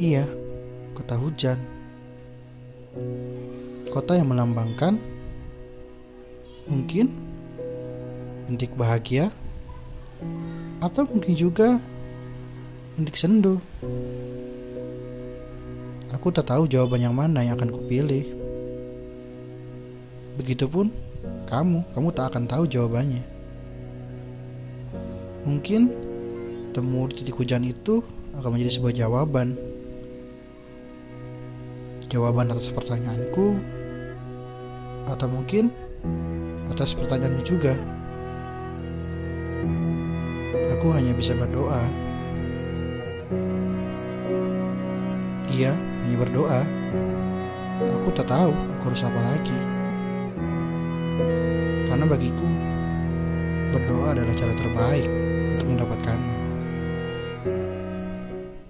Iya, kota hujan. Kota yang melambangkan mungkin bintik bahagia atau mungkin juga bintik sendu. Aku tak tahu jawaban yang mana yang akan kupilih. Begitupun kamu, kamu tak akan tahu jawabannya. Mungkin temu di titik hujan itu akan menjadi sebuah jawaban. Jawaban atas pertanyaanku atau mungkin atas pertanyaanmu juga. Aku hanya bisa berdoa. Iya, hanya berdoa. Aku tak tahu aku harus apa lagi. Karena bagiku, berdoa adalah cara terbaik